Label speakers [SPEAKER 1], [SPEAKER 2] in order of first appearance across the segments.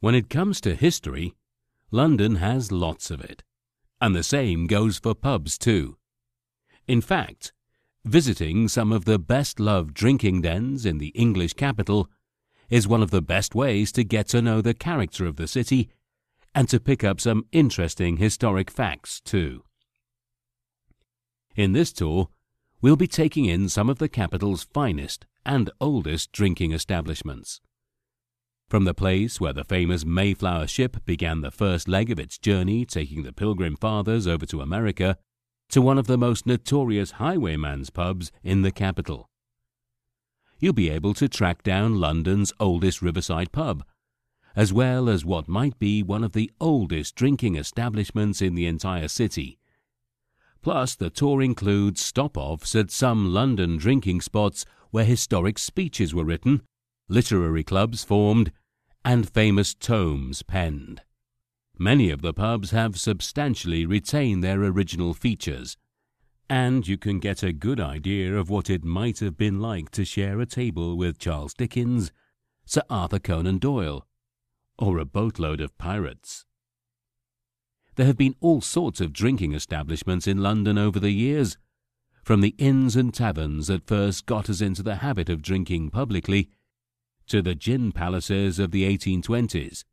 [SPEAKER 1] When it comes to history, London has lots of it. And the same goes for pubs too. In fact, visiting some of the best loved drinking dens in the English capital is one of the best ways to get to know the character of the city and to pick up some interesting historic facts too. In this tour, we'll be taking in some of the capital's finest and oldest drinking establishments. From the place where the famous Mayflower ship began the first leg of its journey taking the Pilgrim Fathers over to America, to one of the most notorious highwayman's pubs in the capital. You'll be able to track down London's oldest riverside pub, as well as what might be one of the oldest drinking establishments in the entire city. Plus, the tour includes stop-offs at some London drinking spots where historic speeches were written, literary clubs formed, and famous tomes penned. Many of the pubs have substantially retained their original features, and you can get a good idea of what it might have been like to share a table with Charles Dickens, Sir Arthur Conan Doyle, or a boatload of pirates. There have been all sorts of drinking establishments in London over the years, from the inns and taverns that first got us into the habit of drinking publicly to the gin palaces of the 1820s.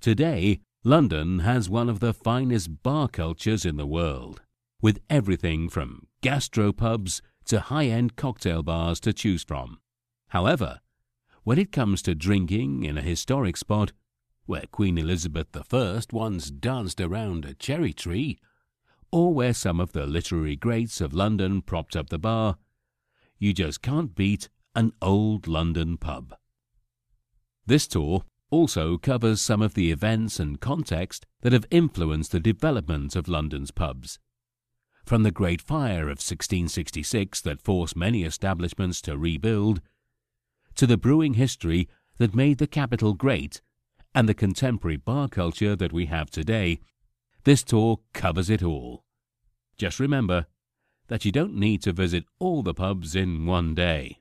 [SPEAKER 1] Today, London has one of the finest bar cultures in the world, with everything from gastropubs to high-end cocktail bars to choose from. However, when it comes to drinking in a historic spot where Queen Elizabeth I once danced around a cherry tree, or where some of the literary greats of London propped up the bar, you just can't beat an old London pub. This tour also covers some of the events and context that have influenced the development of London's pubs. From the Great Fire of 1666 that forced many establishments to rebuild, to the brewing history that made the capital great and the contemporary bar culture that we have today, this tour covers it all. Just remember that you don't need to visit all the pubs in one day.